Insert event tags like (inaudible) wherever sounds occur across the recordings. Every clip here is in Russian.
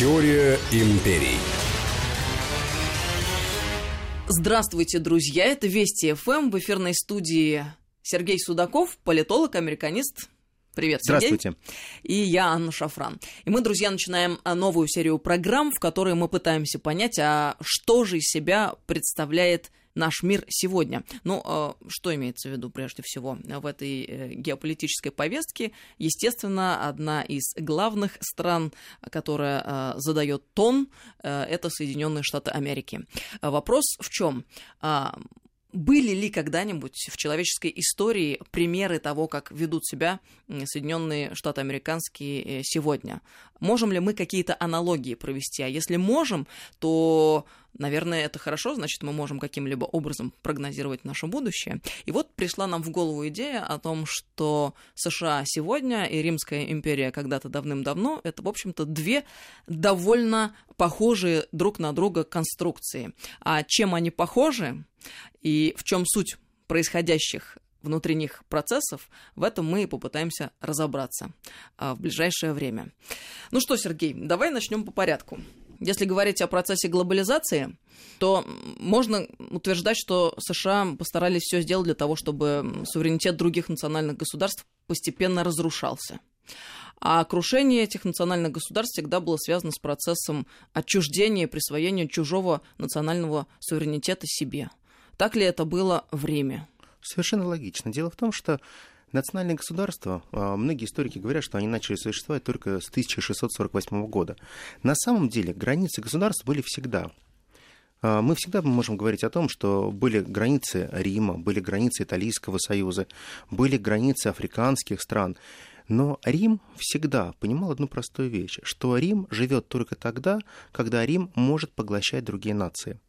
Теория империй. Здравствуйте, друзья! Это Вести ФМ в эфирной студии Сергей Судаков, политолог, американист. Привет, Сергей. Здравствуйте. И я, Анна Шафран. И мы, друзья, начинаем а, новую серию программ, в которой мы пытаемся понять, а что же из себя представляет наш мир сегодня. Ну, а, что имеется в виду прежде всего в этой э, геополитической повестке? Естественно, одна из главных стран, которая а, задает тон, э, это Соединенные Штаты Америки. Вопрос в чем? Были ли когда-нибудь в человеческой истории примеры того, как ведут себя Соединенные Штаты Американские э, сегодня? Можем ли мы какие-то аналогии провести? А если можем, то, наверное, это хорошо, значит, мы можем каким-либо образом прогнозировать наше будущее. И вот пришла нам в голову идея о том, что США сегодня и Римская империя когда-то давным-давно это, в общем-то, две довольно похожие друг на друга конструкции. А чем они похожи и в чем суть происходящих внутренних процессов, в этом мы и попытаемся разобраться а, в ближайшее время. Ну что, Сергей, давай начнем по порядку. Если говорить о процессе глобализации, то можно утверждать, что США постарались все сделать для того, чтобы суверенитет других национальных государств постепенно разрушался. А крушение этих национальных государств всегда было связано с процессом отчуждения и присвоения чужого национального суверенитета себе. Так ли это было в Риме? Совершенно логично. Дело в том, что национальные государства, а, многие историки говорят, что они начали существовать только с 1648 года. На самом деле границы государств были всегда. А, мы всегда можем говорить о том, что были границы Рима, были границы Италийского союза, были границы африканских стран. Но Рим всегда понимал одну простую вещь, что Рим живет только тогда, когда Рим может поглощать другие нации.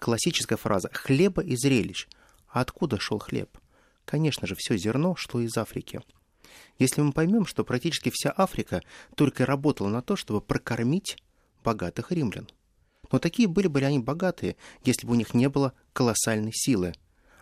Классическая фраза «хлеба и зрелищ». А откуда шел хлеб? Конечно же, все зерно шло из Африки. Если мы поймем, что практически вся Африка только работала на то, чтобы прокормить богатых римлян. Но такие были бы ли они богатые, если бы у них не было колоссальной силы,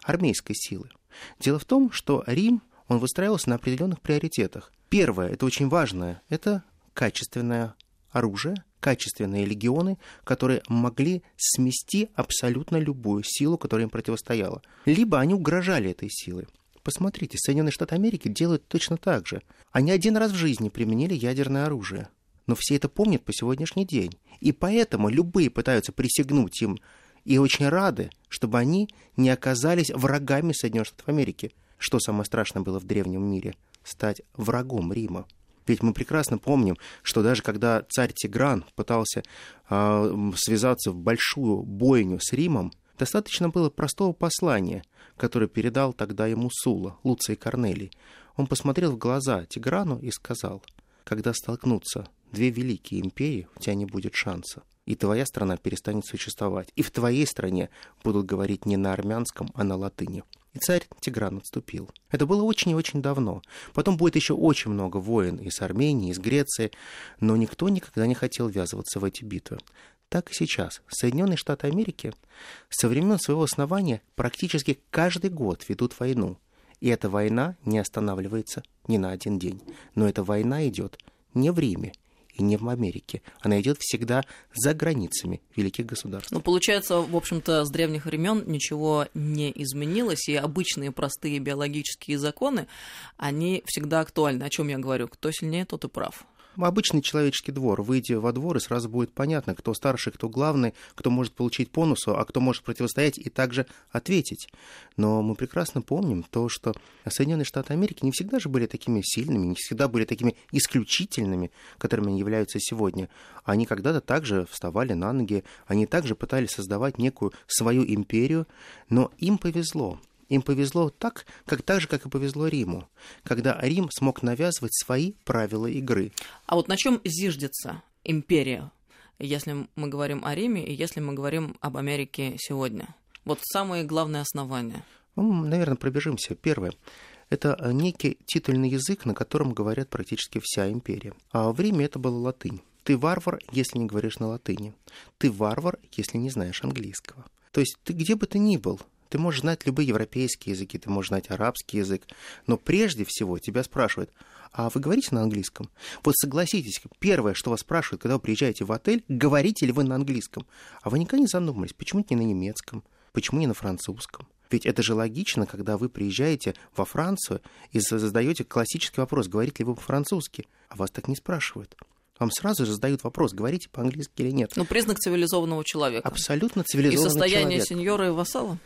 армейской силы? Дело в том, что Рим, он выстраивался на определенных приоритетах. Первое, это очень важное, это качественное оружие, качественные легионы, которые могли смести абсолютно любую силу, которая им противостояла. Либо они угрожали этой силой. Посмотрите, Соединенные Штаты Америки делают точно так же. Они один раз в жизни применили ядерное оружие. Но все это помнят по сегодняшний день. И поэтому любые пытаются присягнуть им и очень рады, чтобы они не оказались врагами Соединенных Штатов Америки. Что самое страшное было в древнем мире? Стать врагом Рима. Ведь мы прекрасно помним, что даже когда царь Тигран пытался э, связаться в большую бойню с Римом, достаточно было простого послания, которое передал тогда ему Сула, Луций Корнелий. Он посмотрел в глаза Тиграну и сказал, когда столкнутся две великие империи, у тебя не будет шанса. И твоя страна перестанет существовать. И в твоей стране будут говорить не на армянском, а на латыни. И царь Тигран отступил. Это было очень и очень давно. Потом будет еще очень много войн из Армении, из Греции, но никто никогда не хотел ввязываться в эти битвы. Так и сейчас. Соединенные Штаты Америки со времен своего основания практически каждый год ведут войну. И эта война не останавливается ни на один день. Но эта война идет не в Риме, и не в Америке. Она идет всегда за границами великих государств. Ну, получается, в общем-то, с древних времен ничего не изменилось, и обычные простые биологические законы, они всегда актуальны. О чем я говорю? Кто сильнее, тот и прав обычный человеческий двор. Выйди во двор, и сразу будет понятно, кто старший, кто главный, кто может получить бонусу, а кто может противостоять и также ответить. Но мы прекрасно помним то, что Соединенные Штаты Америки не всегда же были такими сильными, не всегда были такими исключительными, которыми они являются сегодня. Они когда-то также вставали на ноги, они также пытались создавать некую свою империю, но им повезло. Им повезло так, как так же, как и повезло Риму, когда Рим смог навязывать свои правила игры. А вот на чем зиждется империя, если мы говорим о Риме и если мы говорим об Америке сегодня? Вот самые главные основания. Ну, наверное, пробежимся. Первое. Это некий титульный язык, на котором говорят практически вся империя. А в Риме это была латынь. Ты варвар, если не говоришь на латыни. Ты варвар, если не знаешь английского. То есть ты где бы ты ни был, Ты можешь знать любые европейские языки, ты можешь знать арабский язык, но прежде всего тебя спрашивают, а вы говорите на английском? Вот согласитесь, первое, что вас спрашивают, когда вы приезжаете в отель, говорите ли вы на английском? А вы никогда не задумывались, почему не на немецком, почему не на французском? Ведь это же логично, когда вы приезжаете во Францию и задаете классический вопрос, говорите ли вы по-французски, а вас так не спрашивают. Вам сразу же задают вопрос, говорите по-английски или нет. Ну, признак цивилизованного человека. Абсолютно цивилизованного человека. И состояние человека. сеньора и вассала?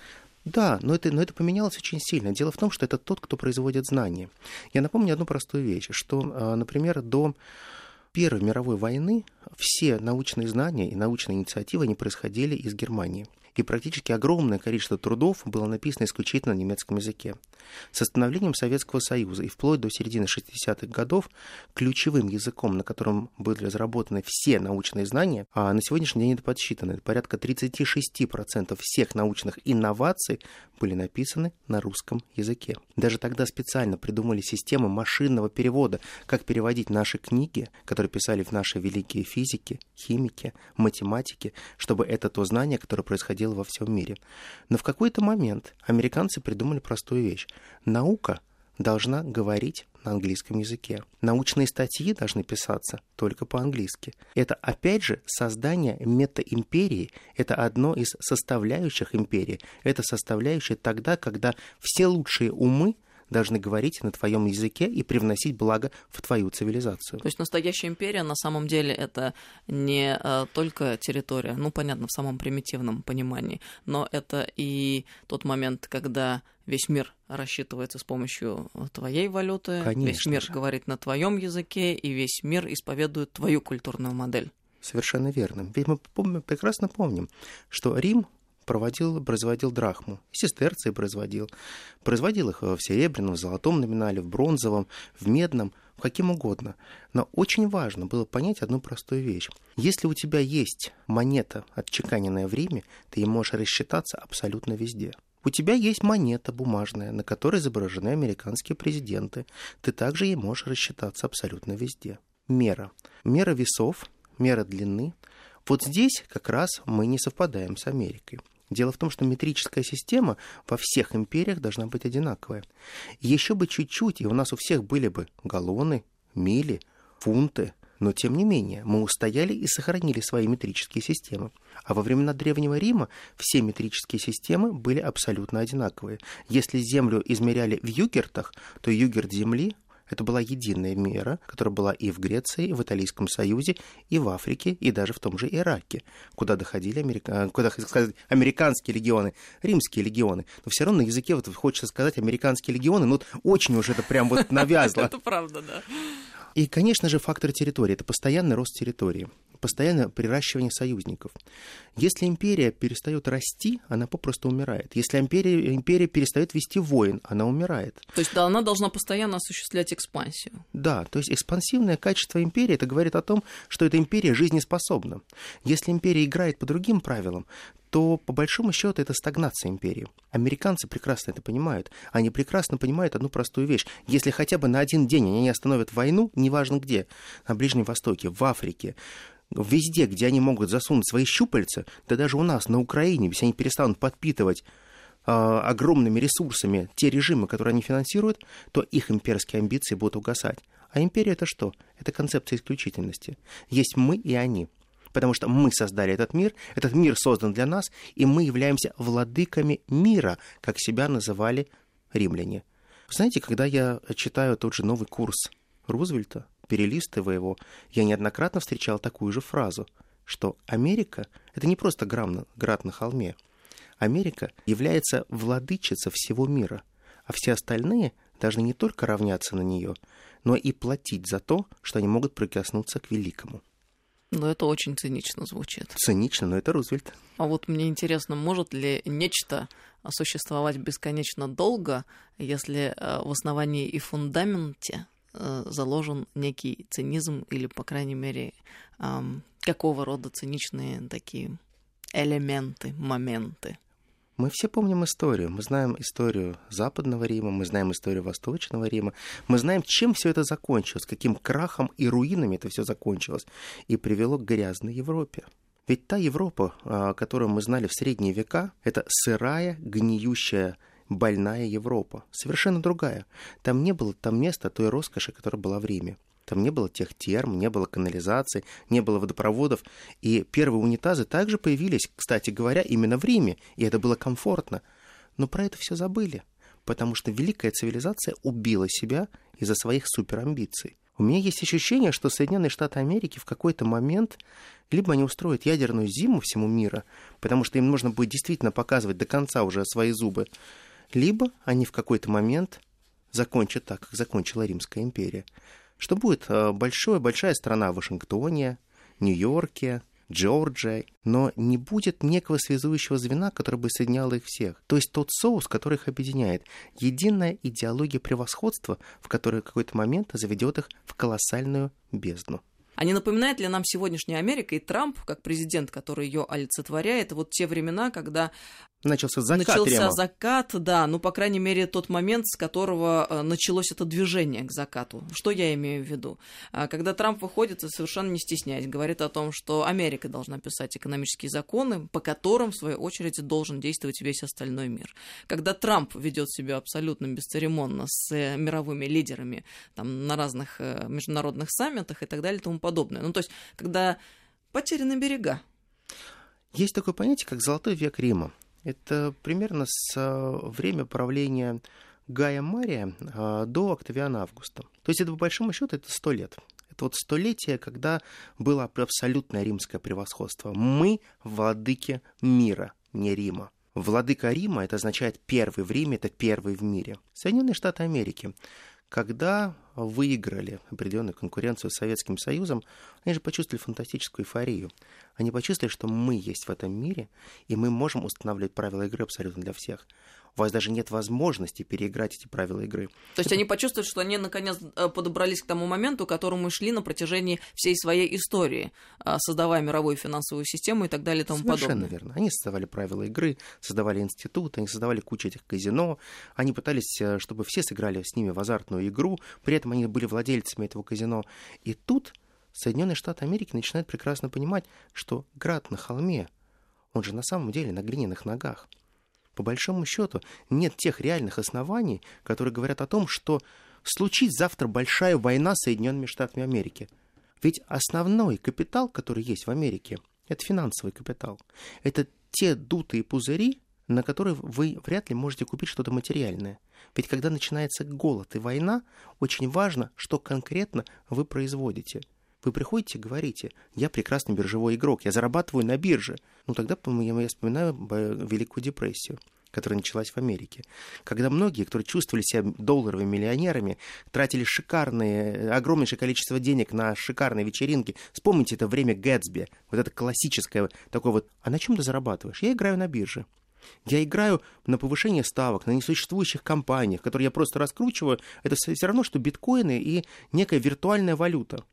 Да, но это, но это поменялось очень сильно. Дело в том, что это тот, кто производит знания. Я напомню одну простую вещь, что, а, например, до Первой мировой войны все научные знания и научные инициативы не происходили из Германии и практически огромное количество трудов было написано исключительно на немецком языке. С остановлением Советского Союза и вплоть до середины 60-х годов ключевым языком, на котором были разработаны все научные знания, а на сегодняшний день это подсчитано, порядка 36% всех научных инноваций были написаны на русском языке. Даже тогда специально придумали систему машинного перевода, как переводить наши книги, которые писали в наши великие физики, химики, математики, чтобы это то знание, которое происходило во всем мире. Но в какой-то момент американцы придумали простую вещь. Наука должна говорить на английском языке. Научные статьи должны писаться только по-английски. Это, опять же, создание метаимперии. Это одно из составляющих империи. Это составляющая тогда, когда все лучшие умы должны говорить на твоем языке и привносить благо в твою цивилизацию. То есть настоящая империя на самом деле это не а, только территория, ну понятно, в самом примитивном понимании, но это и тот момент, когда весь мир рассчитывается с помощью твоей валюты, Конечно весь мир же. говорит на твоем языке, и весь мир исповедует твою культурную модель. Совершенно верно. Ведь мы помним, прекрасно помним, что Рим проводил, производил драхму, сестерции производил. Производил их в серебряном, в золотом номинале, в бронзовом, в медном, в каким угодно. Но очень важно было понять одну простую вещь. Если у тебя есть монета, отчеканенная в Риме, ты можешь рассчитаться абсолютно везде. У тебя есть монета бумажная, на которой изображены американские президенты. Ты также ей можешь рассчитаться абсолютно везде. Мера. Мера весов, мера длины. Вот здесь как раз мы не совпадаем с Америкой. Дело в том, что метрическая система во всех империях должна быть одинаковая. Еще бы чуть-чуть, и у нас у всех были бы галлоны, мили, фунты, но тем не менее мы устояли и сохранили свои метрические системы. А во времена Древнего Рима все метрические системы были абсолютно одинаковые. Если Землю измеряли в югертах, то югерт Земли это была единая мера, которая была и в Греции, и в Италийском Союзе, и в Африке, и даже в том же Ираке, куда доходили америка... куда, сказать, американские легионы, римские легионы. Но все равно на языке вот хочется сказать американские легионы, ну вот очень уже это прям вот (laughs) навязло. Это правда, да. И, конечно же, фактор территории. Это постоянный рост территории, постоянное приращивание союзников. Если империя перестает расти, она попросту умирает. Если империя, империя перестает вести войн, она умирает. То есть да, она должна постоянно осуществлять экспансию. Да, то есть экспансивное качество империи, это говорит о том, что эта империя жизнеспособна. Если империя играет по другим правилам, то по большому счету это стагнация империи. Американцы прекрасно это понимают. Они прекрасно понимают одну простую вещь. Если хотя бы на один день они не остановят войну, неважно где, на Ближнем Востоке, в Африке, везде, где они могут засунуть свои щупальца, да даже у нас, на Украине, если они перестанут подпитывать э, огромными ресурсами те режимы, которые они финансируют, то их имперские амбиции будут угасать. А империя это что? Это концепция исключительности. Есть мы и они потому что мы создали этот мир, этот мир создан для нас, и мы являемся владыками мира, как себя называли римляне. Знаете, когда я читаю тот же новый курс Рузвельта, перелистывая его, я неоднократно встречал такую же фразу, что Америка — это не просто град на холме. Америка является владычицей всего мира, а все остальные должны не только равняться на нее, но и платить за то, что они могут прикоснуться к великому. Но это очень цинично звучит. Цинично, но это Рузвельт. А вот мне интересно, может ли нечто существовать бесконечно долго, если э, в основании и фундаменте заложен некий цинизм или, по крайней мере, какого рода циничные такие элементы, моменты? Мы все помним историю. Мы знаем историю Западного Рима, мы знаем историю Восточного Рима. Мы знаем, чем все это закончилось, каким крахом и руинами это все закончилось и привело к грязной Европе. Ведь та Европа, а, которую мы знали в средние века, это сырая, гниющая, больная Европа. Совершенно другая. Там не было там места той роскоши, которая была в Риме. Там не было тех терм, не было канализации, не было водопроводов. И первые унитазы также появились, кстати говоря, именно в Риме. И это было комфортно. Но про это все забыли. Потому что великая цивилизация убила себя из-за своих суперамбиций. У меня есть ощущение, что Соединенные Штаты Америки в какой-то момент либо они устроят ядерную зиму всему мира, потому что им нужно будет действительно показывать до конца уже свои зубы, либо они в какой-то момент закончат так, как закончила Римская империя. Что будет э, большая большая страна в Вашингтоне, Нью-Йорке, Джорджия, но не будет некого связующего звена, которое бы соединяло их всех. То есть тот соус, который их объединяет. Единая идеология превосходства, в которой в какой-то момент заведет их в колоссальную бездну. А не напоминает ли нам сегодняшняя Америка и Трамп, как президент, который ее олицетворяет, вот те времена, когда Начался закат. Начался прямо. закат, да, ну, по крайней мере, тот момент, с которого э, началось это движение к закату. Что я имею в виду? А, когда Трамп выходит совершенно не стесняясь, говорит о том, что Америка должна писать экономические законы, по которым, в свою очередь, должен действовать весь остальной мир. Когда Трамп ведет себя абсолютно бесцеремонно с э, мировыми лидерами там, на разных э, международных саммитах и так далее и тому подобное. Ну, то есть, когда потеряны берега. Есть такое понятие, как «золотой век Рима». Это примерно с э, время правления Гая Мария э, до Октавиана Августа. То есть это, по большому счету, это сто лет. Это вот столетие, когда было абсолютное римское превосходство. Мы владыки мира, не Рима. Владыка Рима, это означает первый в Риме, это первый в мире. Соединенные Штаты Америки когда выиграли определенную конкуренцию с Советским Союзом, они же почувствовали фантастическую эйфорию. Они почувствовали, что мы есть в этом мире, и мы можем устанавливать правила игры абсолютно для всех у вас даже нет возможности переиграть эти правила игры. То есть они почувствуют, что они наконец э, подобрались к тому моменту, к которому шли на протяжении всей своей истории, э, создавая мировую финансовую систему и так далее и тому Совершенно подобное. верно. Они создавали правила игры, создавали институты, они создавали кучу этих казино, они пытались, э, чтобы все сыграли с ними в азартную игру, при этом они были владельцами этого казино. И тут Соединенные Штаты Америки начинают прекрасно понимать, что град на холме, он же на самом деле на глиняных ногах по большому счету, нет тех реальных оснований, которые говорят о том, что случится завтра большая война с Соединенными Штатами Америки. Ведь основной капитал, который есть в Америке, это финансовый капитал. Это те дутые пузыри, на которые вы вряд ли можете купить что-то материальное. Ведь когда начинается голод и война, очень важно, что конкретно вы производите – вы приходите говорите, я прекрасный биржевой игрок, я зарабатываю на бирже. Ну тогда я вспоминаю Великую депрессию которая началась в Америке. Когда многие, которые чувствовали себя долларовыми миллионерами, тратили шикарные, огромнейшее количество денег на шикарные вечеринки. Вспомните это время Гэтсби, вот это классическое, такое вот, а на чем ты зарабатываешь? Я играю на бирже. Я играю на повышение ставок, на несуществующих компаниях, которые я просто раскручиваю. Это все равно, что биткоины и некая виртуальная валюта.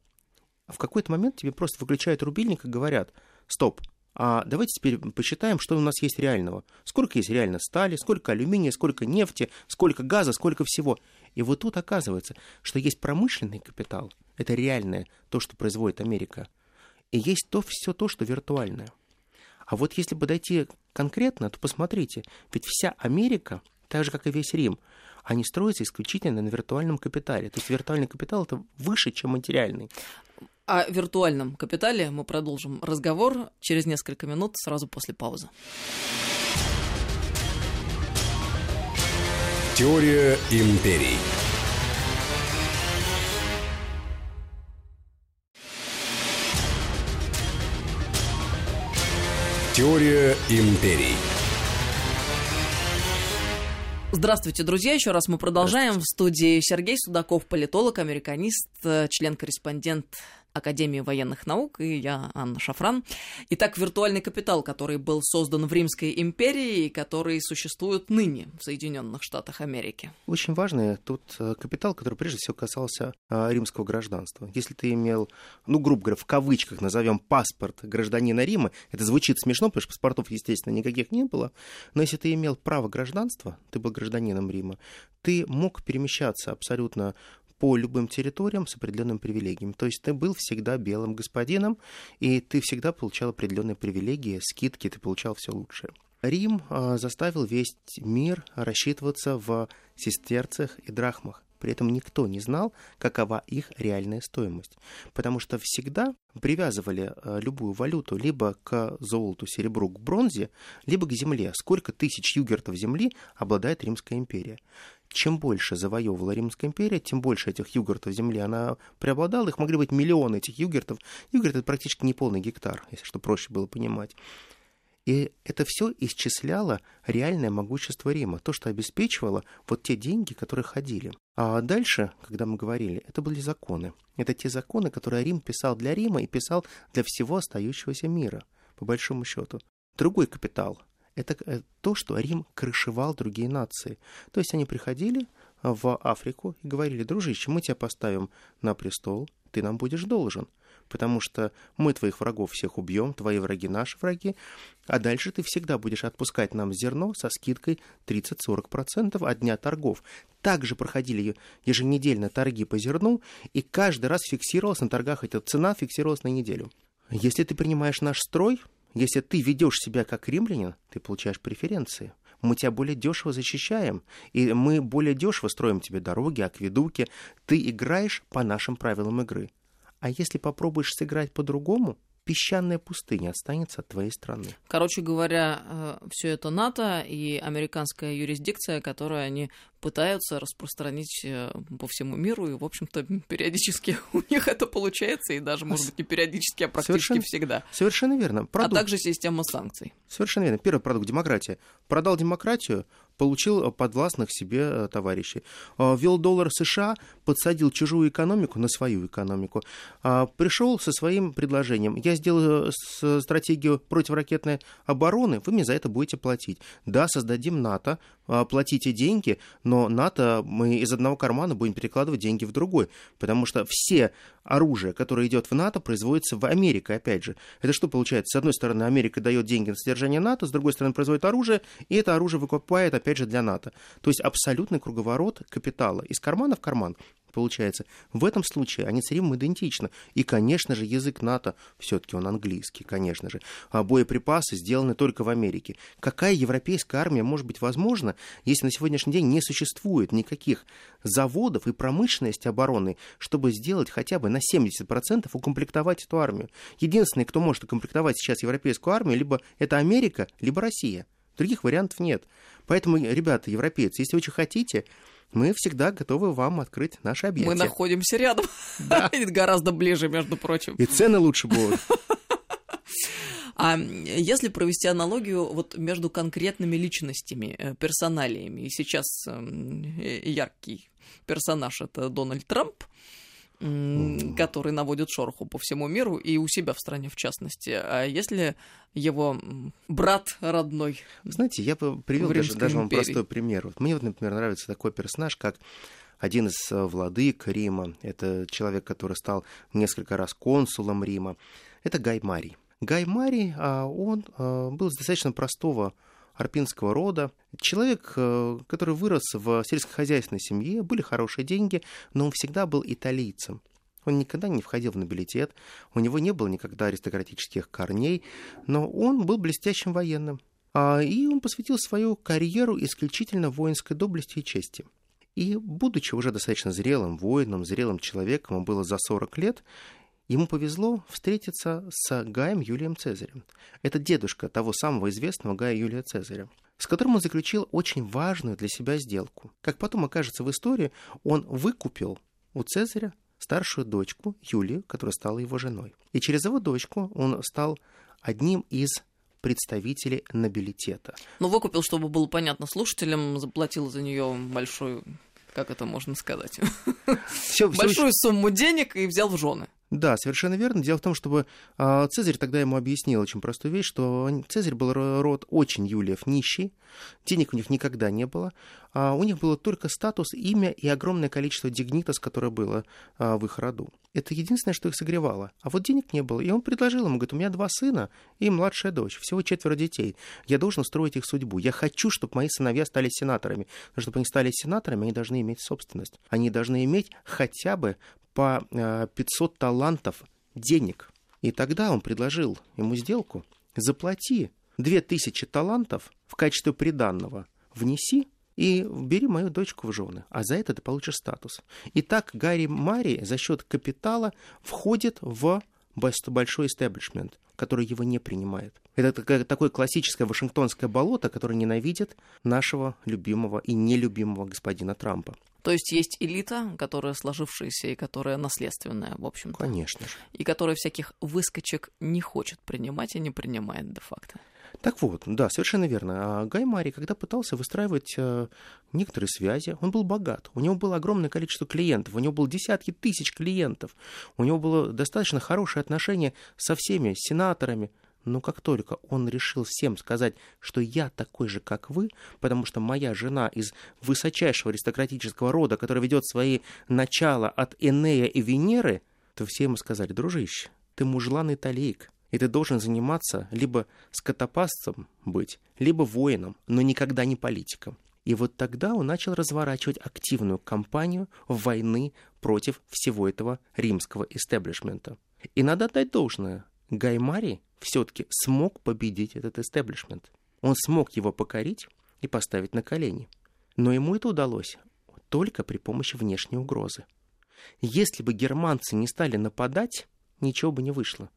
А в какой-то момент тебе просто выключают рубильник и говорят, стоп, а давайте теперь посчитаем, что у нас есть реального. Сколько есть реально стали, сколько алюминия, сколько нефти, сколько газа, сколько всего. И вот тут оказывается, что есть промышленный капитал, это реальное, то, что производит Америка, и есть то все то, что виртуальное. А вот если бы дойти конкретно, то посмотрите, ведь вся Америка, так же, как и весь Рим, они строятся исключительно на виртуальном капитале. То есть виртуальный капитал это выше, чем материальный. О виртуальном капитале мы продолжим разговор через несколько минут, сразу после паузы. Теория империй. Теория империй. Здравствуйте, друзья. Еще раз мы продолжаем. В студии Сергей Судаков, политолог, американист, член-корреспондент Академии военных наук, и я, Анна Шафран. Итак, виртуальный капитал, который был создан в Римской империи и который существует ныне в Соединенных Штатах Америки. Очень важный тут э, капитал, который прежде всего касался а, римского гражданства. Если ты имел, ну, грубо говоря, в кавычках назовем паспорт гражданина Рима, это звучит смешно, потому что паспортов, естественно, никаких не было, но если ты имел право гражданства, ты был гражданином Рима, ты мог перемещаться абсолютно по любым территориям с определенными привилегиями. То есть ты был всегда белым господином, и ты всегда получал определенные привилегии, скидки, ты получал все лучшее. Рим а, заставил весь мир рассчитываться в сестерцах и драхмах. При этом никто не знал, какова их реальная стоимость. Потому что всегда привязывали а, любую валюту либо к золоту, серебру, к бронзе, либо к земле. Сколько тысяч югертов земли обладает Римская империя. Чем больше завоевывала Римская империя, тем больше этих югертов земли она преобладала. Их могли быть миллионы этих югертов. Югерт — это практически не полный гектар, если что проще было понимать. И это все исчисляло реальное могущество Рима, то, что обеспечивало вот те деньги, которые ходили. А дальше, когда мы говорили, это были законы. Это те законы, которые Рим писал для Рима и писал для всего остающегося мира, по большому счету. Другой капитал – это э, то, что Рим крышевал другие нации. То есть они приходили в Африку и говорили, дружище, мы тебя поставим на престол, ты нам будешь должен потому что мы твоих врагов всех убьем, твои враги наши враги, а дальше ты всегда будешь отпускать нам зерно со скидкой 30-40% от дня торгов. Также проходили еженедельно торги по зерну, и каждый раз фиксировалась на торгах эта цена, фиксировалась на неделю. Если ты принимаешь наш строй, если ты ведешь себя как римлянин, ты получаешь преференции. Мы тебя более дешево защищаем, и мы более дешево строим тебе дороги, акведуки. Ты играешь по нашим правилам игры. А если попробуешь сыграть по-другому, песчаная пустыня останется от твоей страны. Короче говоря, э, все это НАТО и американская юрисдикция, которую они пытаются распространить э, по всему миру, и, в общем-то, периодически (laughs) у них это получается, и даже, может быть, не периодически, а практически совершенно, всегда. Совершенно верно. Продукт... А также система санкций. Совершенно верно. Первый продукт – демократия. Продал демократию, получил подвластных себе э, товарищей. А, ввел доллар США, подсадил чужую экономику на свою экономику. Пришел со своим предложением. Я сделаю стратегию противоракетной обороны, вы мне за это будете платить. Да, создадим НАТО, платите деньги, но НАТО мы из одного кармана будем перекладывать деньги в другой, потому что все оружие, которое идет в НАТО, производится в Америке, опять же. Это что получается? С одной стороны, Америка дает деньги на содержание НАТО, с другой стороны, производит оружие, и это оружие выкупает, опять же, для НАТО. То есть абсолютный круговорот капитала из кармана в карман получается. В этом случае они с идентичны. И, конечно же, язык НАТО, все-таки он английский, конечно же. А боеприпасы сделаны только в Америке. Какая европейская армия может быть возможна, если на сегодняшний день не существует никаких заводов и промышленности обороны, чтобы сделать хотя бы на 70% укомплектовать эту армию? Единственный, кто может укомплектовать сейчас европейскую армию, либо это Америка, либо Россия. Других вариантов нет. Поэтому, ребята, европейцы, если вы очень хотите, мы всегда готовы вам открыть наши объекты. Мы находимся рядом. Да. (laughs) Гораздо ближе, между прочим. И цены лучше будут. (laughs) А если провести аналогию вот между конкретными личностями, э, персоналиями, и сейчас эм, э, яркий персонаж это Дональд Трамп, который наводит шороху по всему миру и у себя в стране в частности. А если его брат родной? Знаете, я бы привел даже, даже вам простой пример. Вот мне вот, например, нравится такой персонаж, как один из э, владык Рима. Это человек, который стал несколько раз консулом Рима. Это Гай Марий. Гай Марий, а, он а, был достаточно простого арпинского рода. Человек, э, который вырос в сельскохозяйственной семье, были хорошие деньги, но он всегда был италийцем. Он никогда не входил в нобилитет, у него не было никогда аристократических корней, но он был блестящим военным. А, и он посвятил свою карьеру исключительно воинской доблести и чести. И, будучи уже достаточно зрелым воином, зрелым человеком, ему было за 40 лет, Ему повезло встретиться с Гаем Юлием Цезарем. Это дедушка того самого известного Гая Юлия Цезаря с которым он заключил очень важную для себя сделку. Как потом окажется в истории, он выкупил у Цезаря старшую дочку Юлию, которая стала его женой. И через его дочку он стал одним из представителей нобилитета. Ну, выкупил, чтобы было понятно слушателям, заплатил за нее большую, как это можно сказать, большую сумму денег и взял в жены. Да, совершенно верно. Дело в том, чтобы э, Цезарь тогда ему объяснил очень простую вещь, что Цезарь был род очень Юлиев нищий, денег у них никогда не было, а у них было только статус, имя и огромное количество дигнитас, которое было э, в их роду. Это единственное, что их согревало. А вот денег не было. И он предложил ему, говорит, у меня два сына и младшая дочь. Всего четверо детей. Я должен устроить их судьбу. Я хочу, чтобы мои сыновья стали сенаторами. Но чтобы они стали сенаторами, они должны иметь собственность. Они должны иметь хотя бы по 500 э, талантов денег. И тогда он предложил ему сделку. Заплати 2000 талантов в качестве приданного. Внеси и бери мою дочку в жены, а за это ты получишь статус. И так Гарри Мари за счет капитала входит в большой истеблишмент, который его не принимает. Это такое классическое вашингтонское болото, которое ненавидит нашего любимого и нелюбимого господина Трампа. То есть есть элита, которая сложившаяся и которая наследственная, в общем-то. Конечно же. И которая всяких выскочек не хочет принимать и не принимает де-факто. Так вот, да, совершенно верно. А Гай Мари, когда пытался выстраивать э, некоторые связи, он был богат. У него было огромное количество клиентов, у него было десятки тысяч клиентов, у него было достаточно хорошее отношение со всеми сенаторами. Но как только он решил всем сказать, что я такой же, как вы, потому что моя жена из высочайшего аристократического рода, который ведет свои начала от Энея и Венеры, то все ему сказали, дружище, ты мужлан и талик, и ты должен заниматься либо скотопасцем быть, либо воином, но никогда не политиком. И вот тогда он начал разворачивать активную кампанию войны против всего этого римского истеблишмента. И надо отдать должное. Гаймари все-таки смог победить этот истеблишмент. Он смог его покорить и поставить на колени. Но ему это удалось только при помощи внешней угрозы. Если бы германцы не стали нападать, ничего бы не вышло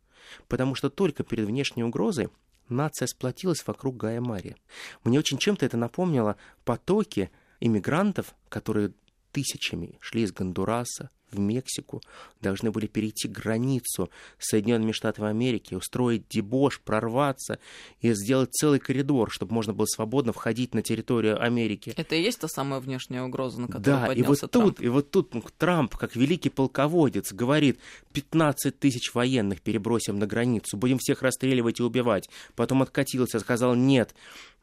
потому что только перед внешней угрозой нация сплотилась вокруг Гая Мария. Мне очень чем-то это напомнило потоки иммигрантов, которые тысячами шли из Гондураса, в Мексику, должны были перейти границу с Соединенными Штатами Америки, устроить дебош, прорваться и сделать целый коридор, чтобы можно было свободно входить на территорию Америки. Это и есть та самая внешняя угроза, на которую да, поднялся и вот Трамп. тут, и вот тут Трамп, как великий полководец, говорит, 15 тысяч военных перебросим на границу, будем всех расстреливать и убивать. Потом откатился, сказал, нет,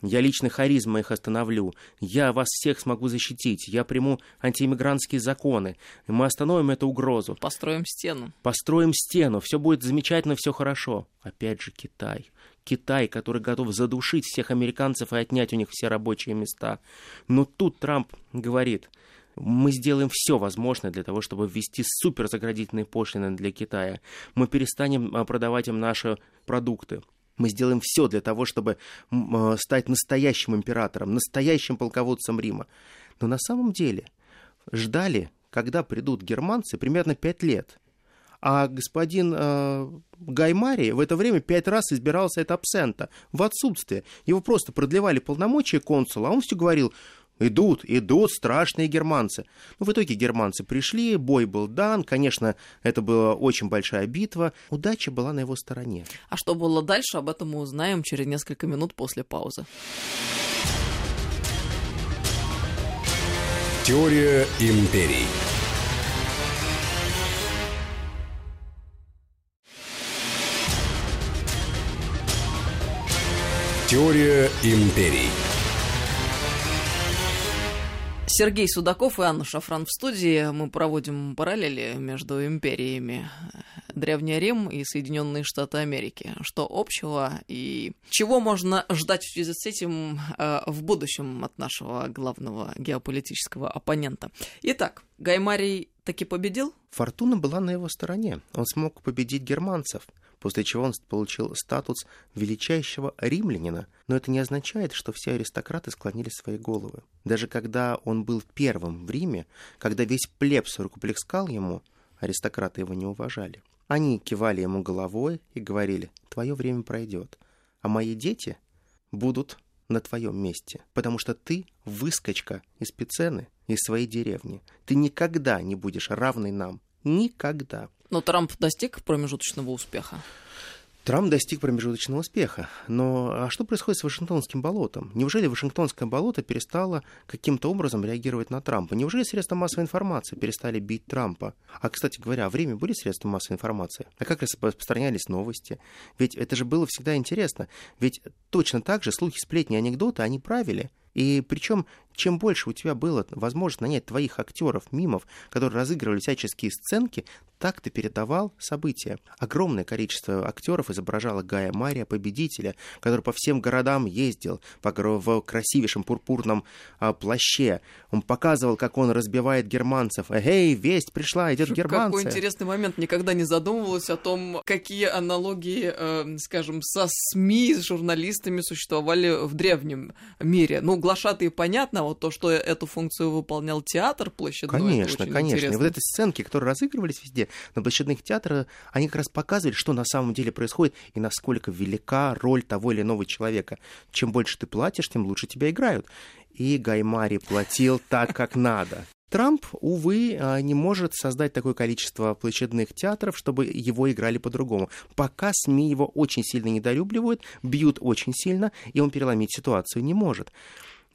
я лично харизма их остановлю. Я вас всех смогу защитить. Я приму антииммигрантские законы. Мы остановим эту угрозу. Построим стену. Построим стену. Все будет замечательно, все хорошо. Опять же Китай. Китай, который готов задушить всех американцев и отнять у них все рабочие места. Но тут Трамп говорит, мы сделаем все возможное для того, чтобы ввести суперзаградительные пошлины для Китая. Мы перестанем а, продавать им наши продукты. Мы сделаем все для того, чтобы э, стать настоящим императором, настоящим полководцем Рима. Но на самом деле ждали, когда придут германцы, примерно пять лет. А господин э, Гаймари в это время пять раз избирался от абсента в отсутствие. Его просто продлевали полномочия консула, а он все говорил, Идут, идут страшные германцы. Ну, в итоге германцы пришли, бой был дан. Конечно, это была очень большая битва. Удача была на его стороне. А что было дальше, об этом мы узнаем через несколько минут после паузы. Теория империй. Теория империй. Сергей Судаков и Анна Шафран в студии. Мы проводим параллели между империями Древний Рим и Соединенные Штаты Америки. Что общего и чего можно ждать в связи с этим э, в будущем от нашего главного геополитического оппонента. Итак, Гаймарий таки победил? Фортуна была на его стороне. Он смог победить германцев – после чего он получил статус величайшего римлянина, но это не означает, что все аристократы склонили свои головы. Даже когда он был первым в Риме, когда весь плебс рукоплескал ему, аристократы его не уважали. Они кивали ему головой и говорили, твое время пройдет, а мои дети будут на твоем месте, потому что ты выскочка из Пицены, из своей деревни. Ты никогда не будешь равной нам. Никогда. Но Трамп достиг промежуточного успеха. Трамп достиг промежуточного успеха. Но а что происходит с Вашингтонским болотом? Неужели Вашингтонское болото перестало каким-то образом реагировать на Трампа? Неужели средства массовой информации перестали бить Трампа? А, кстати говоря, в время были средства массовой информации? А как распространялись новости? Ведь это же было всегда интересно. Ведь точно так же слухи, сплетни, анекдоты, они правили. И причем чем больше у тебя было возможность нанять твоих актеров, мимов, которые разыгрывали всяческие сценки, так ты передавал события. Огромное количество актеров изображало Гая Мария, победителя, который по всем городам ездил в красивейшем пурпурном а, плаще. Он показывал, как он разбивает германцев. Эй, весть пришла, идет германцы. Какой интересный момент. Никогда не задумывалась о том, какие аналогии, э, скажем, со СМИ, с журналистами существовали в древнем мире. Ну, глашатые понятно, вот то, что эту функцию выполнял театр площадной. Конечно, конечно. Интересно. И вот эти сценки, которые разыгрывались везде, на площадных театрах, они как раз показывали, что на самом деле происходит и насколько велика роль того или иного человека. Чем больше ты платишь, тем лучше тебя играют. И Гаймари платил так, как надо. Трамп, увы, а, не может создать такое количество площадных театров, чтобы его играли по-другому. Пока СМИ его очень сильно недолюбливают, бьют очень сильно, и он переломить ситуацию не может.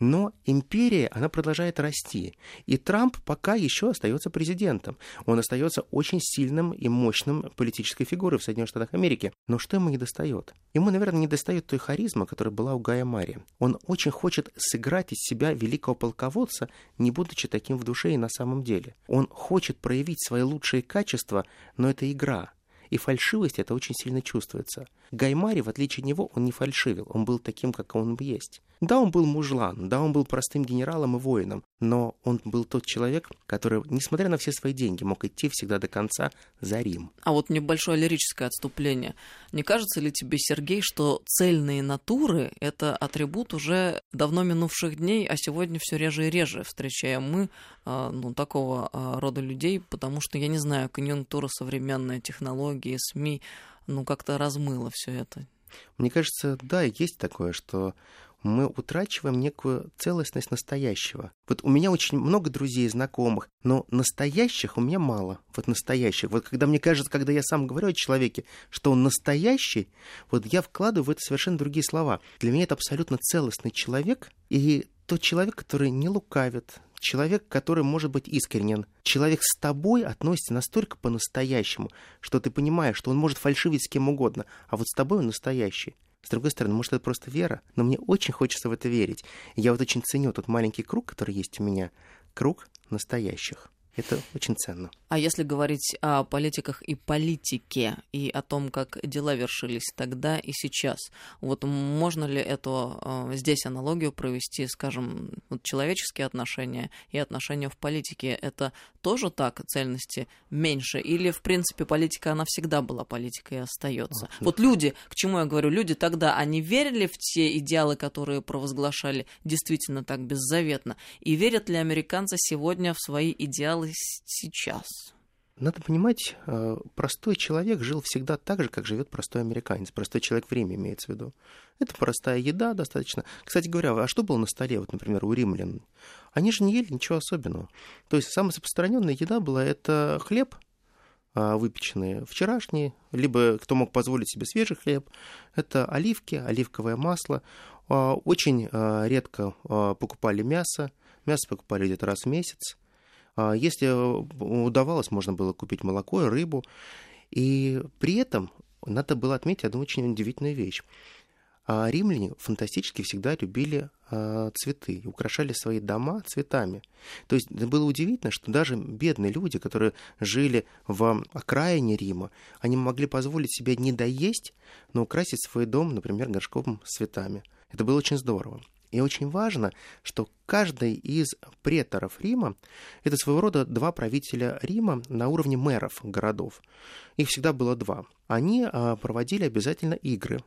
Но империя, она продолжает расти. И Трамп пока еще остается президентом. Он остается очень сильным и мощным политической фигурой в Соединенных Штатах Америки. Но что ему не достает? Ему, наверное, не достает той харизмы, которая была у Гая Мари. Он очень хочет сыграть из себя великого полководца, не будучи таким в душе и на самом деле. Он хочет проявить свои лучшие качества, но это игра. И фальшивость это очень сильно чувствуется. Гаймари, в отличие от него, он не фальшивил, он был таким, как он есть. Да, он был мужлан, да, он был простым генералом и воином, но он был тот человек, который, несмотря на все свои деньги, мог идти всегда до конца за Рим. А вот небольшое лирическое отступление. Не кажется ли тебе, Сергей, что цельные натуры — это атрибут уже давно минувших дней, а сегодня все реже и реже встречаем мы а, ну, такого а, рода людей, потому что, я не знаю, конъюнктура современная, технологии, СМИ, ну, как-то размыло все это. Мне кажется, да, есть такое, что мы утрачиваем некую целостность настоящего. Вот у меня очень много друзей, знакомых, но настоящих у меня мало. Вот настоящих. Вот когда мне кажется, когда я сам говорю о человеке, что он настоящий, вот я вкладываю в это совершенно другие слова. Для меня это абсолютно целостный человек, и тот человек, который не лукавит, человек, который может быть искренен. Человек с тобой относится настолько по-настоящему, что ты понимаешь, что он может фальшивить с кем угодно, а вот с тобой он настоящий. С другой стороны, может, это просто вера, но мне очень хочется в это верить. Я вот очень ценю тот маленький круг, который есть у меня, круг настоящих. Это очень ценно. А если говорить о политиках и политике, и о том, как дела вершились тогда и сейчас, вот можно ли эту э, здесь аналогию провести, скажем, вот человеческие отношения и отношения в политике? Это тоже так, цельности меньше? Или, в принципе, политика, она всегда была политикой и остается? Вот люди, к чему я говорю, люди тогда, они верили в те идеалы, которые провозглашали действительно так беззаветно? И верят ли американцы сегодня в свои идеалы сейчас? Надо понимать, э, простой человек жил всегда так же, как живет простой американец. Простой человек время имеется в виду. Это простая еда достаточно. Кстати говоря, а что было на столе, вот, например, у римлян? Они же не ели ничего особенного. То есть самая распространенная еда была это хлеб, а, выпеченные вчерашние, либо кто мог позволить себе свежий хлеб, это оливки, оливковое масло. А, очень а, редко покупали мясо, мясо покупали где-то раз в месяц. А, если удавалось, можно было купить молоко и рыбу. И при этом надо было отметить одну очень удивительную вещь. А римляне фантастически всегда любили э, цветы украшали свои дома цветами. То есть было удивительно, что даже бедные люди, которые жили в окраине Рима, они могли позволить себе не доесть, но украсить свой дом, например, горшком с цветами. Это было очень здорово. И очень важно, что каждый из преторов Рима – это своего рода два правителя Рима на уровне мэров городов. Их всегда было два. Они а, проводили обязательно игры.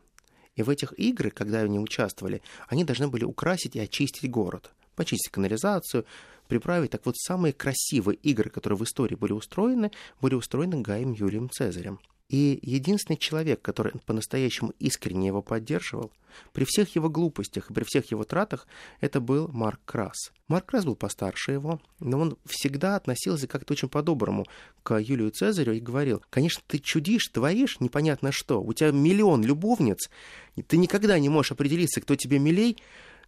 И в этих играх, когда они участвовали, они должны были украсить и очистить город. Почистить канализацию, приправить. Так вот, самые красивые игры, которые в истории были устроены, были устроены Гаем Юлием Цезарем. И единственный человек, который по-настоящему искренне его поддерживал, при всех его глупостях и при всех его тратах, это был Марк Крас. Марк Крас был постарше его, но он всегда относился как-то очень по-доброму к Юлию Цезарю и говорил, конечно, ты чудишь, творишь непонятно что, у тебя миллион любовниц, ты никогда не можешь определиться, кто тебе милей,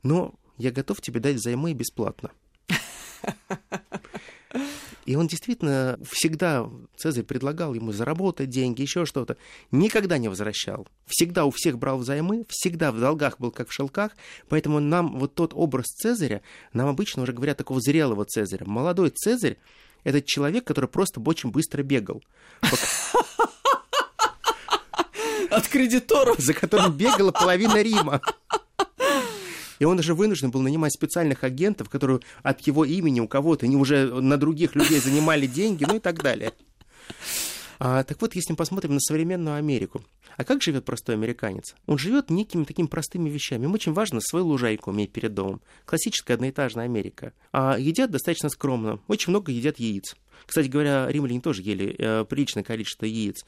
но я готов тебе дать взаймы бесплатно. (laughs) И он действительно всегда, Цезарь предлагал ему заработать деньги, еще что-то. Никогда не возвращал. Всегда у всех брал взаймы, всегда в долгах был как в шелках. Поэтому нам вот тот образ Цезаря, нам обычно уже говорят такого зрелого Цезаря. Молодой Цезарь — это человек, который просто очень быстро бегал. От кредиторов. За которым бегала половина Рима. И он уже вынужден был нанимать специальных агентов, которые от его имени у кого-то не уже на других людей занимали деньги, ну и так далее. А, так вот, если мы посмотрим на современную Америку, а как живет простой американец? Он живет некими такими простыми вещами. Ему очень важно свою лужайку иметь перед домом. Классическая одноэтажная Америка. А едят достаточно скромно. Очень много едят яиц. Кстати говоря, римляне тоже ели э, приличное количество яиц.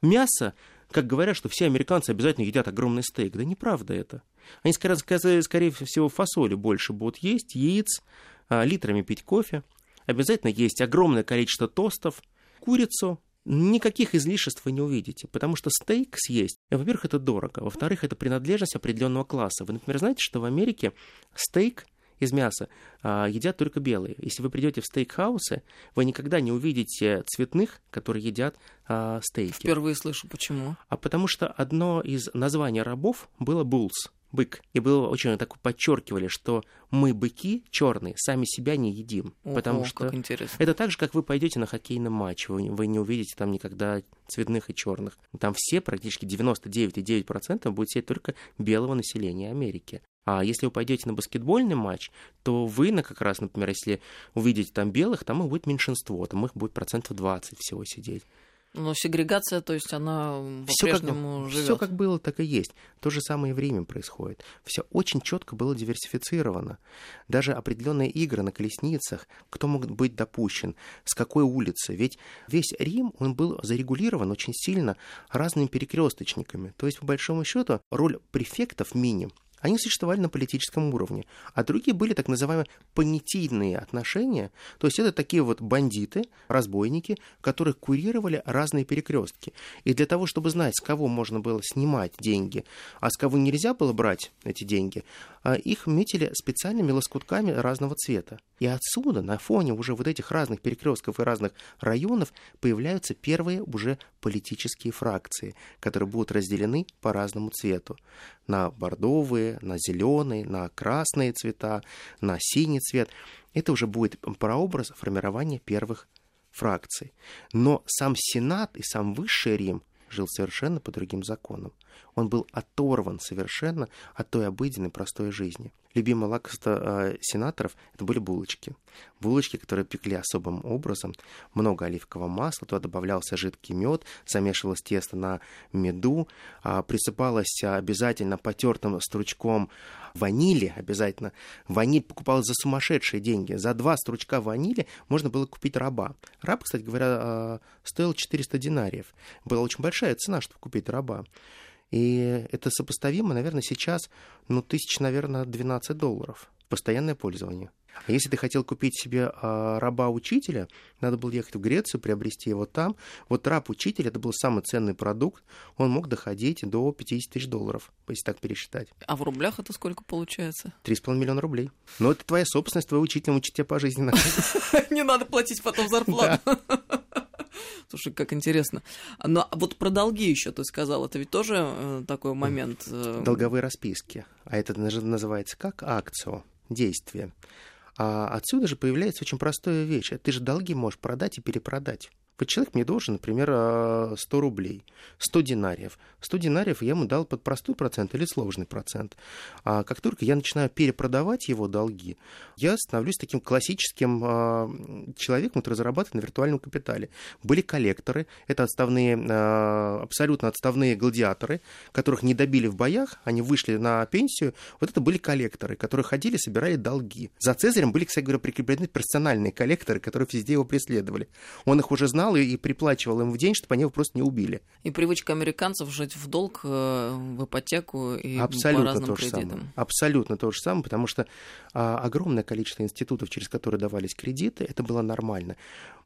Мясо как говорят, что все американцы обязательно едят огромный стейк. Да неправда это. Они, скорее, скорее всего, фасоли больше будут есть, яиц, а, литрами пить кофе. Обязательно есть огромное количество тостов, курицу. Никаких излишеств вы не увидите, потому что стейк съесть, во-первых, это дорого, во-вторых, это принадлежность определенного класса. Вы, например, знаете, что в Америке стейк из мяса а, едят только белые. Если вы придете в стейкхаусы, вы никогда не увидите цветных, которые едят а, стейки. Впервые слышу, почему. А потому что одно из названий рабов было булс бык. И было очень так подчеркивали, что мы быки черные сами себя не едим, Ого, потому что как интересно. это так же, как вы пойдете на хоккейный матч, вы, вы не увидите там никогда цветных и черных. Там все практически 99,9% будет сидеть только белого населения Америки. А если вы пойдете на баскетбольный матч, то вы, на как раз, например, если увидите там белых, там их будет меньшинство, там их будет процентов 20 всего сидеть. Но сегрегация, то есть она по-прежнему живет. Все как было, так и есть. То же самое и в Риме происходит. Все очень четко было диверсифицировано. Даже определенные игры на колесницах, кто мог быть допущен, с какой улицы. Ведь весь Рим, он был зарегулирован очень сильно разными перекресточниками. То есть, по большому счету, роль префектов мини они существовали на политическом уровне, а другие были так называемые понятийные отношения, то есть это такие вот бандиты, разбойники, которые курировали разные перекрестки. И для того, чтобы знать, с кого можно было снимать деньги, а с кого нельзя было брать эти деньги, а, их метили специальными лоскутками разного цвета. И отсюда, на фоне уже вот этих разных перекрестков и разных районов, появляются первые уже политические фракции, которые будут разделены по разному цвету. На бордовые, на зеленые, на красные цвета, на синий цвет. Это уже будет прообраз формирования первых фракций. Но сам Сенат и сам Высший Рим жил совершенно по другим законам. Он был оторван совершенно от той обыденной простой жизни. Любимое лакомство э, сенаторов это были булочки. Булочки, которые пекли особым образом. Много оливкового масла, туда добавлялся жидкий мед, замешивалось тесто на меду, э, присыпалось обязательно потертым стручком ванили, обязательно. Ваниль покупалась за сумасшедшие деньги. За два стручка ванили можно было купить раба. Раб, кстати говоря, э, стоил 400 динариев. Была очень большая цена, чтобы купить раба. И это сопоставимо, наверное, сейчас, ну, тысяч, наверное, 12 долларов. Постоянное пользование. А если ты хотел купить себе а, раба-учителя, надо было ехать в Грецию, приобрести его там. Вот раб-учитель, это был самый ценный продукт, он мог доходить до 50 тысяч долларов, если так пересчитать. А в рублях это сколько получается? 3,5 миллиона рублей. Но это твоя собственность, твой учитель учит тебя пожизненно. (laughs) Не надо платить потом зарплату. (laughs) (laughs) Слушай, как интересно. Но вот про долги еще ты сказал, это ведь тоже э, такой момент. Э... Долговые расписки. А это называется как акцио, действие. А отсюда же появляется очень простая вещь. Ты же долги можешь продать и перепродать. Вот человек мне должен, например, 100 а, рублей, 100 динариев. 100 динариев я ему дал под простой процент или сложный процент. А как только я начинаю перепродавать его долги, я становлюсь таким классическим а, человеком, который зарабатывает на виртуальном капитале. Были коллекторы, это отставные, а, абсолютно отставные гладиаторы, которых не добили в боях, они вышли на пенсию. Вот это были коллекторы, которые ходили, собирали долги. За Цезарем были, кстати говоря, прикреплены персональные коллекторы, которые везде его преследовали. Он их уже знал, и, и приплачивал им в день, чтобы они его просто не убили. И привычка американцев жить в долг, э, в ипотеку и Абсолютно по разным то же кредитам. Самое. Абсолютно то же самое, потому что а, огромное количество институтов, через которые давались кредиты, это было нормально.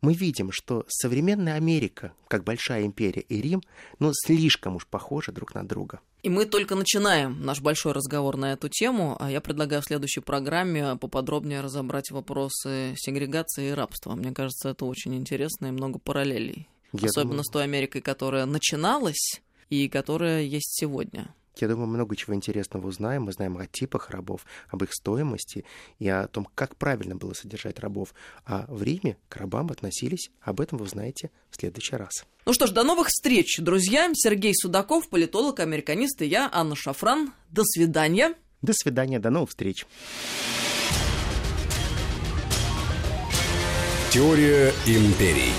Мы видим, что современная Америка, как большая империя, и Рим, ну, слишком уж похожи друг на друга. И мы только начинаем наш большой разговор на эту тему. А я предлагаю в следующей программе поподробнее разобрать вопросы сегрегации и рабства. Мне кажется, это очень интересно и много параллелей. Я Особенно думаю... с той Америкой, которая начиналась и которая есть сегодня. Я думаю, много чего интересного узнаем. Мы знаем о типах рабов, об их стоимости и о том, как правильно было содержать рабов. А в Риме к рабам относились. Об этом вы узнаете в следующий раз. Ну что ж, до новых встреч, друзья. Сергей Судаков, политолог, американист, и я, Анна Шафран. До свидания. До свидания, до новых встреч. Теория империй.